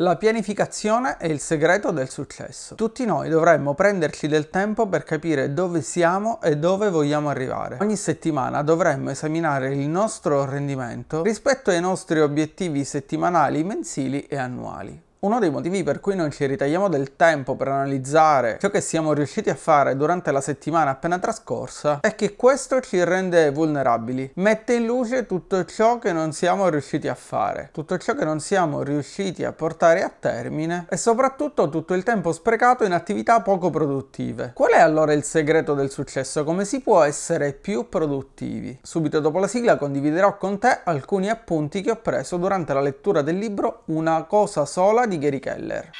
La pianificazione è il segreto del successo. Tutti noi dovremmo prenderci del tempo per capire dove siamo e dove vogliamo arrivare. Ogni settimana dovremmo esaminare il nostro rendimento rispetto ai nostri obiettivi settimanali, mensili e annuali. Uno dei motivi per cui non ci ritagliamo del tempo per analizzare ciò che siamo riusciti a fare durante la settimana appena trascorsa è che questo ci rende vulnerabili, mette in luce tutto ciò che non siamo riusciti a fare, tutto ciò che non siamo riusciti a portare a termine e soprattutto tutto il tempo sprecato in attività poco produttive. Qual è allora il segreto del successo? Come si può essere più produttivi? Subito dopo la sigla condividerò con te alcuni appunti che ho preso durante la lettura del libro Una cosa sola di Gary Keller.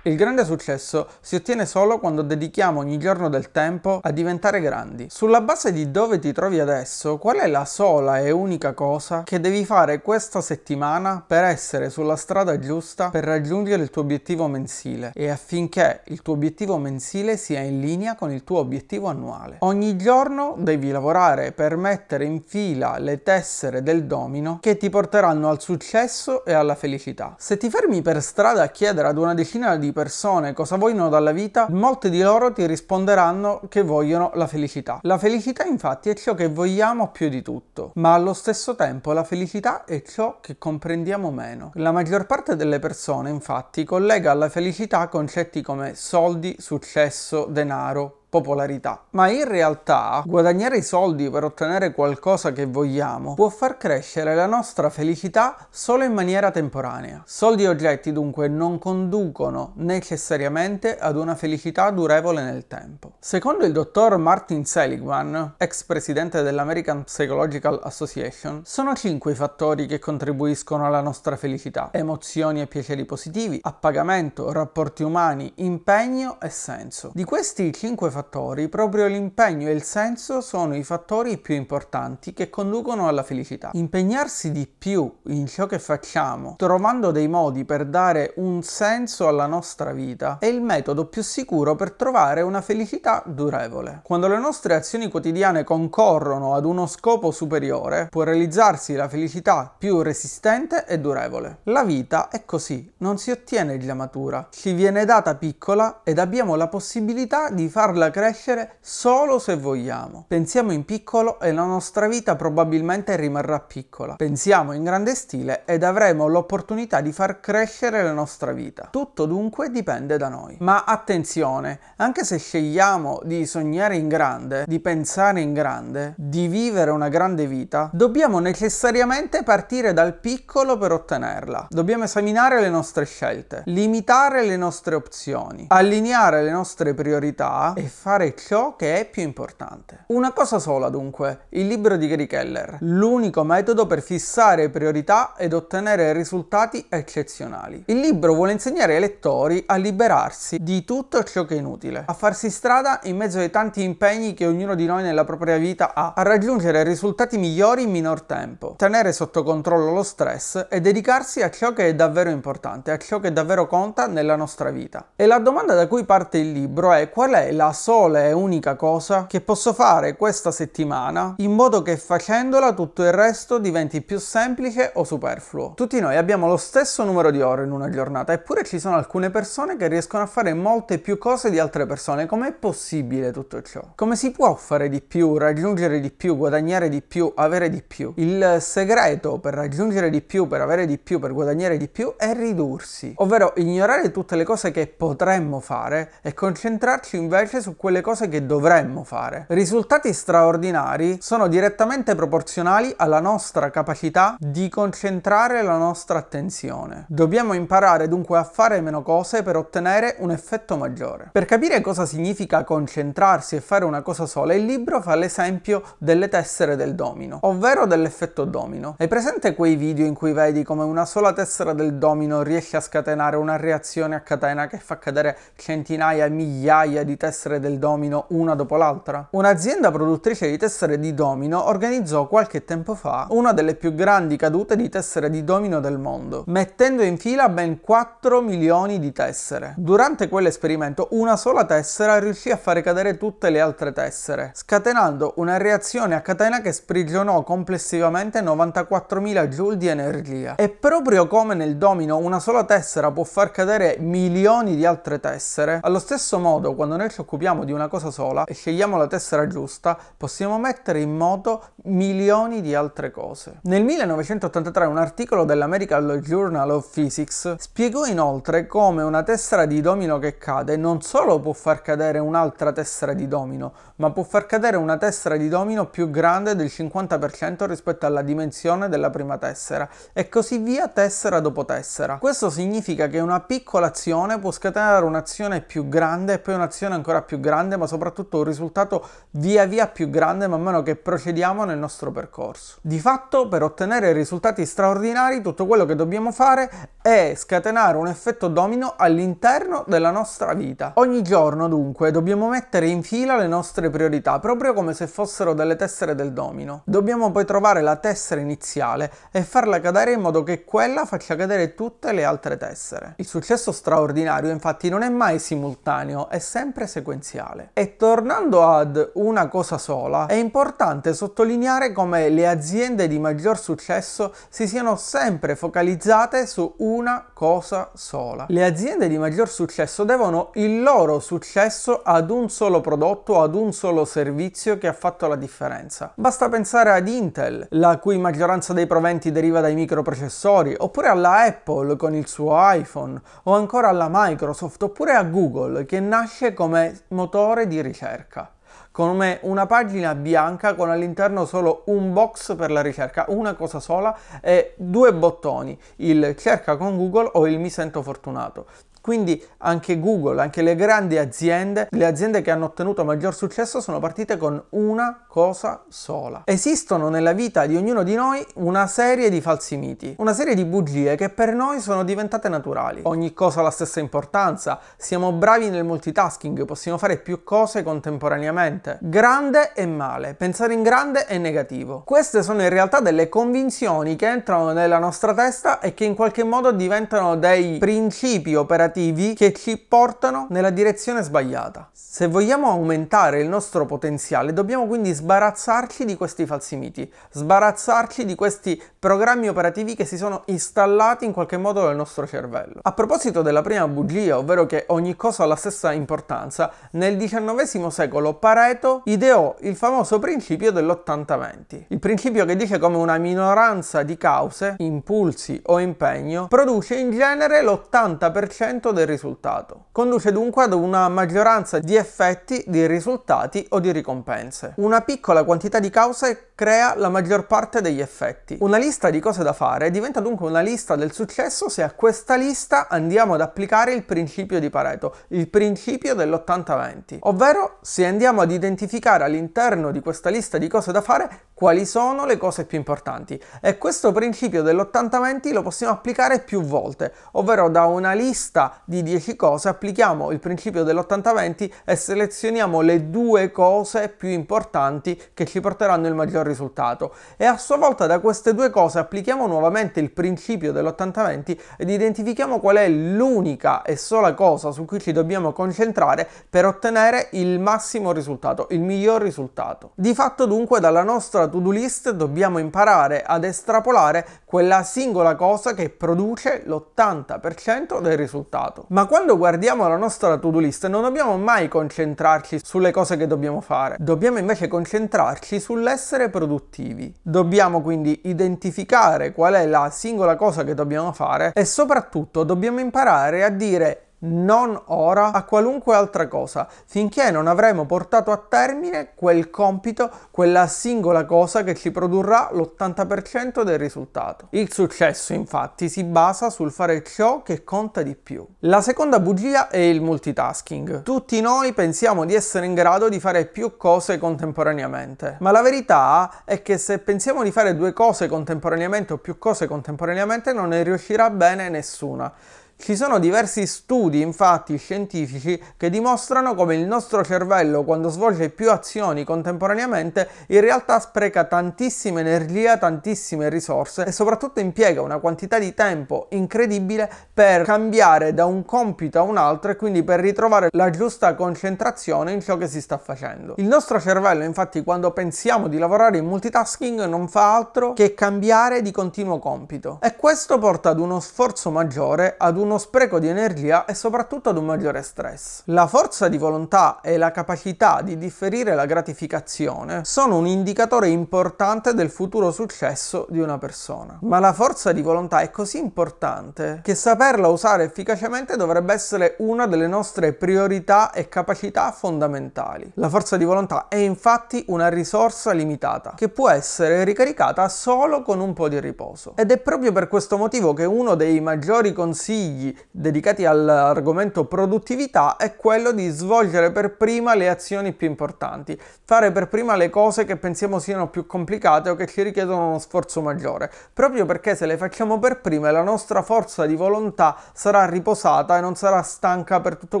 Il grande successo si ottiene solo quando dedichiamo ogni giorno del tempo a diventare grandi. Sulla base di dove ti trovi adesso, qual è la sola e unica cosa che devi fare questa settimana per essere sulla strada giusta per raggiungere il tuo obiettivo mensile e affinché il tuo obiettivo mensile sia in linea con il tuo obiettivo annuale? Ogni giorno devi lavorare per mettere in fila le tessere del domino che ti porteranno al successo e alla felicità. Se ti fermi per strada a chiedere ad una decina di persone cosa vogliono dalla vita, molte di loro ti risponderanno che vogliono la felicità. La felicità infatti è ciò che vogliamo più di tutto, ma allo stesso tempo la felicità è ciò che comprendiamo meno. La maggior parte delle persone infatti collega alla felicità concetti come soldi, successo, denaro, popolarità. Ma in realtà guadagnare i soldi per ottenere qualcosa che vogliamo può far crescere la nostra felicità solo in maniera temporanea. Soldi e oggetti dunque non conducono necessariamente ad una felicità durevole nel tempo. Secondo il dottor Martin Seligman, ex presidente dell'American Psychological Association, sono cinque i fattori che contribuiscono alla nostra felicità: emozioni e piaceri positivi, appagamento, rapporti umani, impegno e senso. Di questi cinque fattori fattori, proprio l'impegno e il senso sono i fattori più importanti che conducono alla felicità. Impegnarsi di più in ciò che facciamo, trovando dei modi per dare un senso alla nostra vita, è il metodo più sicuro per trovare una felicità durevole. Quando le nostre azioni quotidiane concorrono ad uno scopo superiore, può realizzarsi la felicità più resistente e durevole. La vita è così, non si ottiene già matura, ci viene data piccola ed abbiamo la possibilità di farla crescere solo se vogliamo. Pensiamo in piccolo e la nostra vita probabilmente rimarrà piccola. Pensiamo in grande stile ed avremo l'opportunità di far crescere la nostra vita. Tutto dunque dipende da noi. Ma attenzione, anche se scegliamo di sognare in grande, di pensare in grande, di vivere una grande vita, dobbiamo necessariamente partire dal piccolo per ottenerla. Dobbiamo esaminare le nostre scelte, limitare le nostre opzioni, allineare le nostre priorità e fare ciò che è più importante. Una cosa sola dunque, il libro di Gary Keller, l'unico metodo per fissare priorità ed ottenere risultati eccezionali. Il libro vuole insegnare ai lettori a liberarsi di tutto ciò che è inutile, a farsi strada in mezzo ai tanti impegni che ognuno di noi nella propria vita ha, a raggiungere risultati migliori in minor tempo, tenere sotto controllo lo stress e dedicarsi a ciò che è davvero importante, a ciò che davvero conta nella nostra vita. E la domanda da cui parte il libro è qual è la sola e unica cosa che posso fare questa settimana in modo che facendola tutto il resto diventi più semplice o superfluo. Tutti noi abbiamo lo stesso numero di ore in una giornata, eppure ci sono alcune persone che riescono a fare molte più cose di altre persone. Com'è possibile tutto ciò? Come si può fare di più, raggiungere di più, guadagnare di più, avere di più? Il segreto per raggiungere di più, per avere di più, per guadagnare di più è ridursi, ovvero ignorare tutte le cose che potremmo fare e concentrarci invece su quelle cose che dovremmo fare. Risultati straordinari sono direttamente proporzionali alla nostra capacità di concentrare la nostra attenzione. Dobbiamo imparare dunque a fare meno cose per ottenere un effetto maggiore. Per capire cosa significa concentrarsi e fare una cosa sola, il libro fa l'esempio delle tessere del domino, ovvero dell'effetto domino. Hai presente quei video in cui vedi come una sola tessera del domino riesce a scatenare una reazione a catena che fa cadere centinaia migliaia di tessere del domino una dopo l'altra? Un'azienda produttrice di tessere di domino organizzò qualche tempo fa una delle più grandi cadute di tessere di domino del mondo, mettendo in fila ben 4 milioni di tessere. Durante quell'esperimento una sola tessera riuscì a fare cadere tutte le altre tessere, scatenando una reazione a catena che sprigionò complessivamente 94.000 joule di energia. E proprio come nel domino una sola tessera può far cadere milioni di altre tessere, allo stesso modo quando noi ci occupiamo di una cosa sola e scegliamo la tessera giusta, possiamo mettere in moto milioni di altre cose. Nel 1983 un articolo dell'American Journal of Physics spiegò inoltre come una tessera di domino che cade non solo può far cadere un'altra tessera di domino, ma può far cadere una tessera di domino più grande del 50% rispetto alla dimensione della prima tessera e così via tessera dopo tessera. Questo significa che una piccola azione può scatenare un'azione più grande e poi un'azione ancora più grande, ma soprattutto un risultato via via più grande man mano che procediamo nel nostro percorso. Di fatto, per ottenere risultati straordinari, tutto quello che dobbiamo fare è scatenare un effetto domino all'interno della nostra vita. Ogni giorno, dunque, dobbiamo mettere in fila le nostre priorità, proprio come se fossero delle tessere del domino. Dobbiamo poi trovare la tessera iniziale e farla cadere in modo che quella faccia cadere tutte le altre tessere. Il successo straordinario, infatti, non è mai simultaneo, è sempre sequenziale. E tornando ad una cosa sola, è importante sottolineare come le aziende di maggior successo si siano sempre focalizzate su una cosa sola. Le aziende di maggior successo devono il loro successo ad un solo prodotto, ad un solo servizio che ha fatto la differenza. Basta pensare ad Intel, la cui maggioranza dei proventi deriva dai microprocessori, oppure alla Apple con il suo iPhone, o ancora alla Microsoft, oppure a Google che nasce come motore di ricerca come una pagina bianca con all'interno solo un box per la ricerca, una cosa sola e due bottoni, il cerca con Google o il mi sento fortunato. Quindi anche Google, anche le grandi aziende, le aziende che hanno ottenuto maggior successo sono partite con una cosa sola. Esistono nella vita di ognuno di noi una serie di falsi miti, una serie di bugie che per noi sono diventate naturali. Ogni cosa ha la stessa importanza, siamo bravi nel multitasking, possiamo fare più cose contemporaneamente. Grande e male, pensare in grande è negativo. Queste sono in realtà delle convinzioni che entrano nella nostra testa e che in qualche modo diventano dei principi operativi operativi che ci portano nella direzione sbagliata. Se vogliamo aumentare il nostro potenziale dobbiamo quindi sbarazzarci di questi falsi miti, sbarazzarci di questi programmi operativi che si sono installati in qualche modo nel nostro cervello. A proposito della prima bugia, ovvero che ogni cosa ha la stessa importanza, nel XIX secolo Pareto ideò il famoso principio dell'80-20. Il principio che dice come una minoranza di cause, impulsi o impegno produce in genere l'80% del risultato. Conduce dunque ad una maggioranza di effetti, di risultati o di ricompense. Una piccola quantità di cause crea la maggior parte degli effetti. Una lista di cose da fare diventa dunque una lista del successo se a questa lista andiamo ad applicare il principio di Pareto, il principio dell'80-20, ovvero se andiamo ad identificare all'interno di questa lista di cose da fare quali sono le cose più importanti. E questo principio dell'80-20 lo possiamo applicare più volte, ovvero da una lista di 10 cose applichiamo il principio dell'80-20 e selezioniamo le due cose più importanti che ci porteranno il maggior risultato e a sua volta da queste due cose applichiamo nuovamente il principio dell'80-20 ed identifichiamo qual è l'unica e sola cosa su cui ci dobbiamo concentrare per ottenere il massimo risultato, il miglior risultato. Di fatto dunque dalla nostra to-do list dobbiamo imparare ad estrapolare quella singola cosa che produce l'80% del risultato. Ma quando guardiamo la nostra to-do list non dobbiamo mai concentrarci sulle cose che dobbiamo fare, dobbiamo invece concentrarci sull'essere produttivi produttivi. Dobbiamo quindi identificare qual è la singola cosa che dobbiamo fare e soprattutto dobbiamo imparare a dire non ora a qualunque altra cosa, finché non avremo portato a termine quel compito, quella singola cosa che ci produrrà l'80% del risultato. Il successo infatti si basa sul fare ciò che conta di più. La seconda bugia è il multitasking. Tutti noi pensiamo di essere in grado di fare più cose contemporaneamente, ma la verità è che se pensiamo di fare due cose contemporaneamente o più cose contemporaneamente non ne riuscirà bene nessuna Ci sono diversi studi, infatti, scientifici che dimostrano come il nostro cervello, quando svolge più azioni contemporaneamente, in realtà spreca tantissima energia, tantissime risorse e soprattutto impiega una quantità di tempo incredibile per cambiare da un compito a un altro e quindi per ritrovare la giusta concentrazione in ciò che si sta facendo. Il nostro cervello, infatti, quando pensiamo di lavorare in multitasking, non fa altro che cambiare di continuo compito. E questo porta ad uno sforzo maggiore, ad un uno spreco di energia e soprattutto ad un maggiore stress. La forza di volontà e la capacità di differire la gratificazione sono un indicatore importante del futuro successo di una persona. Ma la forza di volontà è così importante che saperla usare efficacemente dovrebbe essere una delle nostre priorità e capacità fondamentali. La forza di volontà è infatti una risorsa limitata che può essere ricaricata solo con un po' di riposo. Ed è proprio per questo motivo che uno dei maggiori consigli consigli dedicati all'argomento produttività è quello di svolgere per prima le azioni più importanti, fare per prima le cose che pensiamo siano più complicate o che ci richiedono uno sforzo maggiore, proprio perché se le facciamo per prime la nostra forza di volontà sarà riposata e non sarà stanca per tutto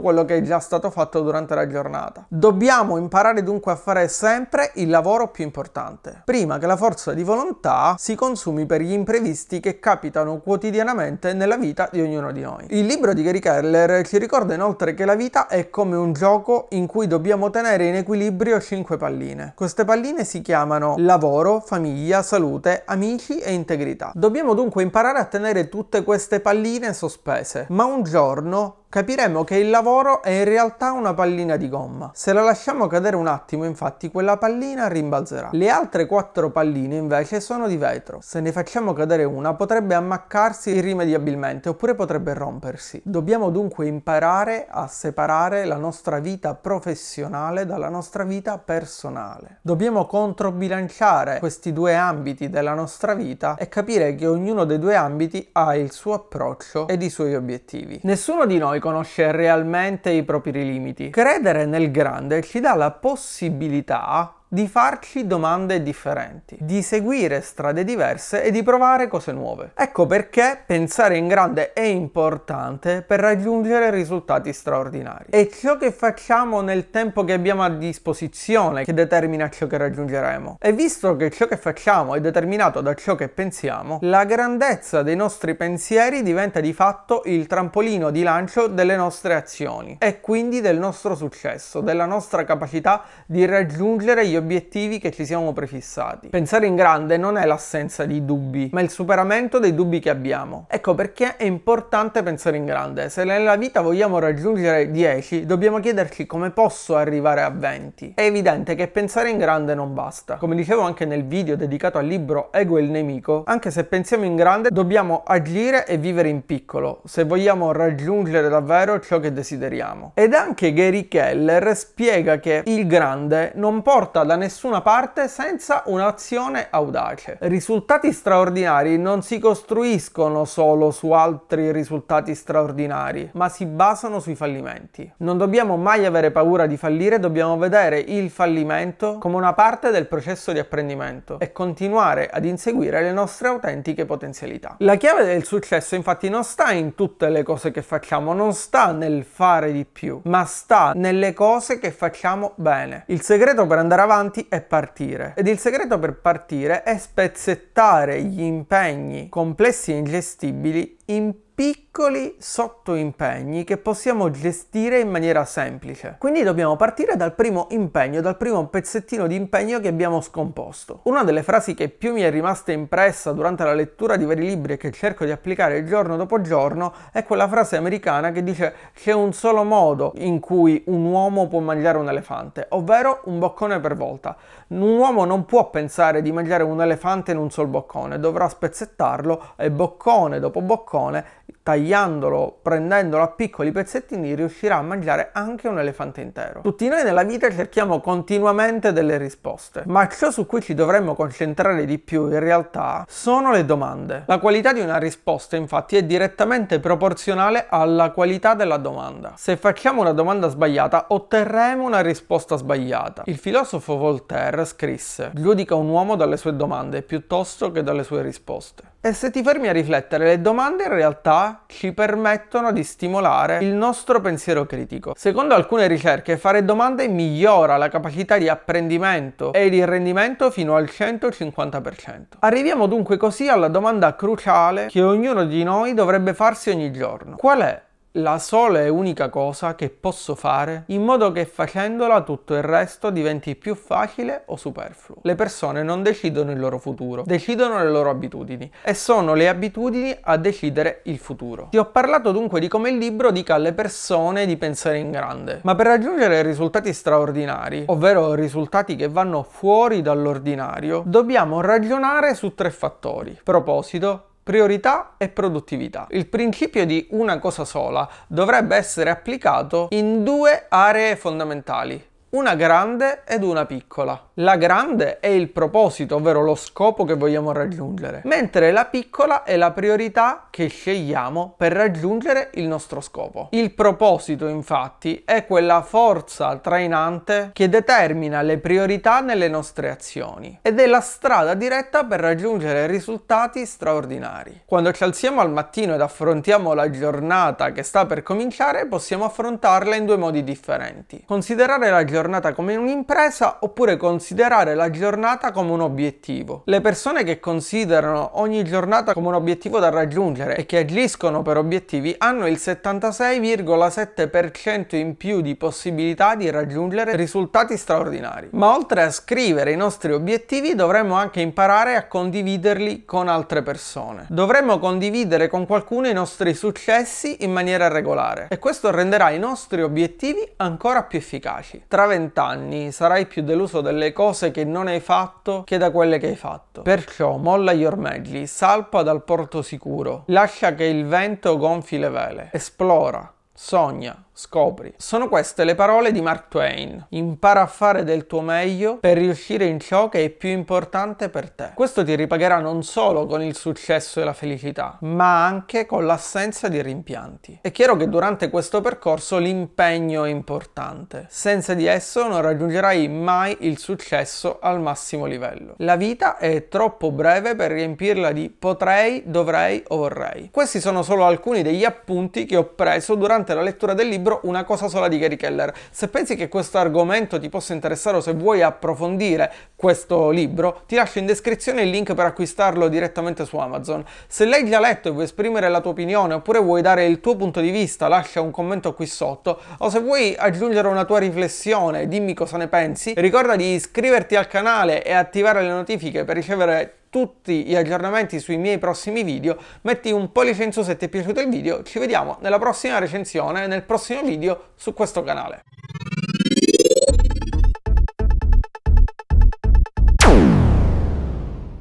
quello che è già stato fatto durante la giornata. Dobbiamo imparare dunque a fare sempre il lavoro più importante, prima che la forza di volontà si consumi per gli imprevisti che capitano quotidianamente nella vita di ognuno di noi noi. Il libro di Gary Keller ci ricorda inoltre che la vita è come un gioco in cui dobbiamo tenere in equilibrio 5 palline. Queste palline si chiamano lavoro, famiglia, salute, amici e integrità. Dobbiamo dunque imparare a tenere tutte queste palline sospese, ma un giorno capiremo che il lavoro è in realtà una pallina di gomma. Se la lasciamo cadere un attimo, infatti, quella pallina rimbalzerà. Le altre quattro palline invece sono di vetro. Se ne facciamo cadere una, potrebbe ammaccarsi irrimediabilmente oppure potrebbe rompersi. Dobbiamo dunque imparare a separare la nostra vita professionale dalla nostra vita personale. Dobbiamo controbilanciare questi due ambiti della nostra vita e capire che ognuno dei due ambiti ha il suo approccio ed i suoi obiettivi. Nessuno di noi conosce realmente i propri limiti. Credere nel grande ci dà la possibilità di farci domande differenti, di seguire strade diverse e di provare cose nuove. Ecco perché pensare in grande è importante per raggiungere risultati straordinari. È ciò che facciamo nel tempo che abbiamo a disposizione che determina ciò che raggiungeremo. E visto che ciò che facciamo è determinato da ciò che pensiamo, la grandezza dei nostri pensieri diventa di fatto il trampolino di lancio delle nostre azioni e quindi del nostro successo, della nostra capacità di raggiungere gli obiettivi che ci siamo prefissati. Pensare in grande non è l'assenza di dubbi, ma il superamento dei dubbi che abbiamo. Ecco perché è importante pensare in grande. Se nella vita vogliamo raggiungere 10, dobbiamo chiederci come posso arrivare a 20. È evidente che pensare in grande non basta. Come dicevo anche nel video dedicato al libro Ego il nemico, anche se pensiamo in grande dobbiamo agire e vivere in piccolo se vogliamo raggiungere davvero ciò che desideriamo. Ed anche Gary Keller spiega che il grande non porta da nessuna parte senza un'azione audace. Risultati straordinari non si costruiscono solo su altri risultati straordinari, ma si basano sui fallimenti. Non dobbiamo mai avere paura di fallire, dobbiamo vedere il fallimento come una parte del processo di apprendimento e continuare ad inseguire le nostre autentiche potenzialità. La chiave del successo infatti non sta in tutte le cose che facciamo, non sta nel fare di più, ma sta nelle cose che facciamo bene. Il segreto per andare avanti avanti e partire. Ed il segreto per partire è spezzettare gli impegni complessi e ingestibili in piccoli sottoimpegni che possiamo gestire in maniera semplice. Quindi dobbiamo partire dal primo impegno, dal primo pezzettino di impegno che abbiamo scomposto. Una delle frasi che più mi è rimasta impressa durante la lettura di vari libri e che cerco di applicare giorno dopo giorno è quella frase americana che dice c'è un solo modo in cui un uomo può mangiare un elefante, ovvero un boccone per volta. Un uomo non può pensare di mangiare un elefante in un sol boccone, dovrà spezzettarlo e boccone dopo boccone tagliandolo, prendendolo a piccoli pezzettini, riuscirà a mangiare anche un elefante intero. Tutti noi nella vita cerchiamo continuamente delle risposte, ma ciò su cui ci dovremmo concentrare di più in realtà sono le domande. La qualità di una risposta infatti è direttamente proporzionale alla qualità della domanda. Se facciamo una domanda sbagliata otterremo una risposta sbagliata. Il filosofo Voltaire scrisse: giudica un uomo dalle sue domande piuttosto che dalle sue risposte. E se ti fermi a riflettere, le domande in realtà ci permettono di stimolare il nostro pensiero critico. Secondo alcune ricerche, fare domande migliora la capacità di apprendimento e di rendimento fino al 150%. Arriviamo dunque così alla domanda cruciale che ognuno di noi dovrebbe farsi ogni giorno. Qual è la sola e unica cosa che posso fare in modo che facendola tutto il resto diventi più facile o superfluo. Le persone non decidono il loro futuro, decidono le loro abitudini e sono le abitudini a decidere il futuro. Ti ho parlato dunque di come il libro dica alle persone di pensare in grande, ma per raggiungere risultati straordinari, ovvero risultati che vanno fuori dall'ordinario, dobbiamo ragionare su tre fattori: proposito, priorità e produttività. Il principio di una cosa sola dovrebbe essere applicato in due aree fondamentali, una grande ed una piccola. La grande è il proposito, ovvero lo scopo che vogliamo raggiungere, mentre la piccola è la priorità che scegliamo per raggiungere il nostro scopo. Il proposito, infatti, è quella forza trainante che determina le priorità nelle nostre azioni ed è la strada diretta per raggiungere risultati straordinari. Quando ci alziamo al mattino ed affrontiamo la giornata che sta per cominciare, possiamo affrontarla in due modi differenti. Considerare la giornata giornata come un'impresa oppure considerare la giornata come un obiettivo. Le persone che considerano ogni giornata come un obiettivo da raggiungere e che agiscono per obiettivi hanno il 76,7% in più di possibilità di raggiungere risultati straordinari. Ma oltre a scrivere i nostri obiettivi dovremmo anche imparare a condividerli con altre persone. Dovremmo condividere con qualcuno i nostri successi in maniera regolare e questo renderà i nostri obiettivi ancora più efficaci. Tra vent'anni sarai più deluso delle cose che non hai fatto che da quelle che hai fatto. Perciò molla gli ormeggi, salpa dal porto sicuro, lascia che il vento gonfi le vele, esplora, sogna, Scopri. Sono queste le parole di Mark Twain. Impara a fare del tuo meglio per riuscire in ciò che è più importante per te. Questo ti ripagherà non solo con il successo e la felicità, ma anche con l'assenza di rimpianti. È chiaro che durante questo percorso l'impegno è importante. Senza di esso non raggiungerai mai il successo al massimo livello. La vita è troppo breve per riempirla di potrei, dovrei o vorrei. Questi sono solo alcuni degli appunti che ho preso durante la lettura del libro libro Una cosa sola di Gary Keller. Se pensi che questo argomento ti possa interessare o se vuoi approfondire questo libro, ti lascio in descrizione il link per acquistarlo direttamente su Amazon. Se l'hai già letto e vuoi esprimere la tua opinione oppure vuoi dare il tuo punto di vista, lascia un commento qui sotto o se vuoi aggiungere una tua riflessione, dimmi cosa ne pensi. Ricorda di iscriverti al canale e attivare le notifiche per ricevere tutti gli aggiornamenti sui miei prossimi video, metti un pollice in su se ti è piaciuto il video, ci vediamo nella prossima recensione, nel prossimo video su questo canale.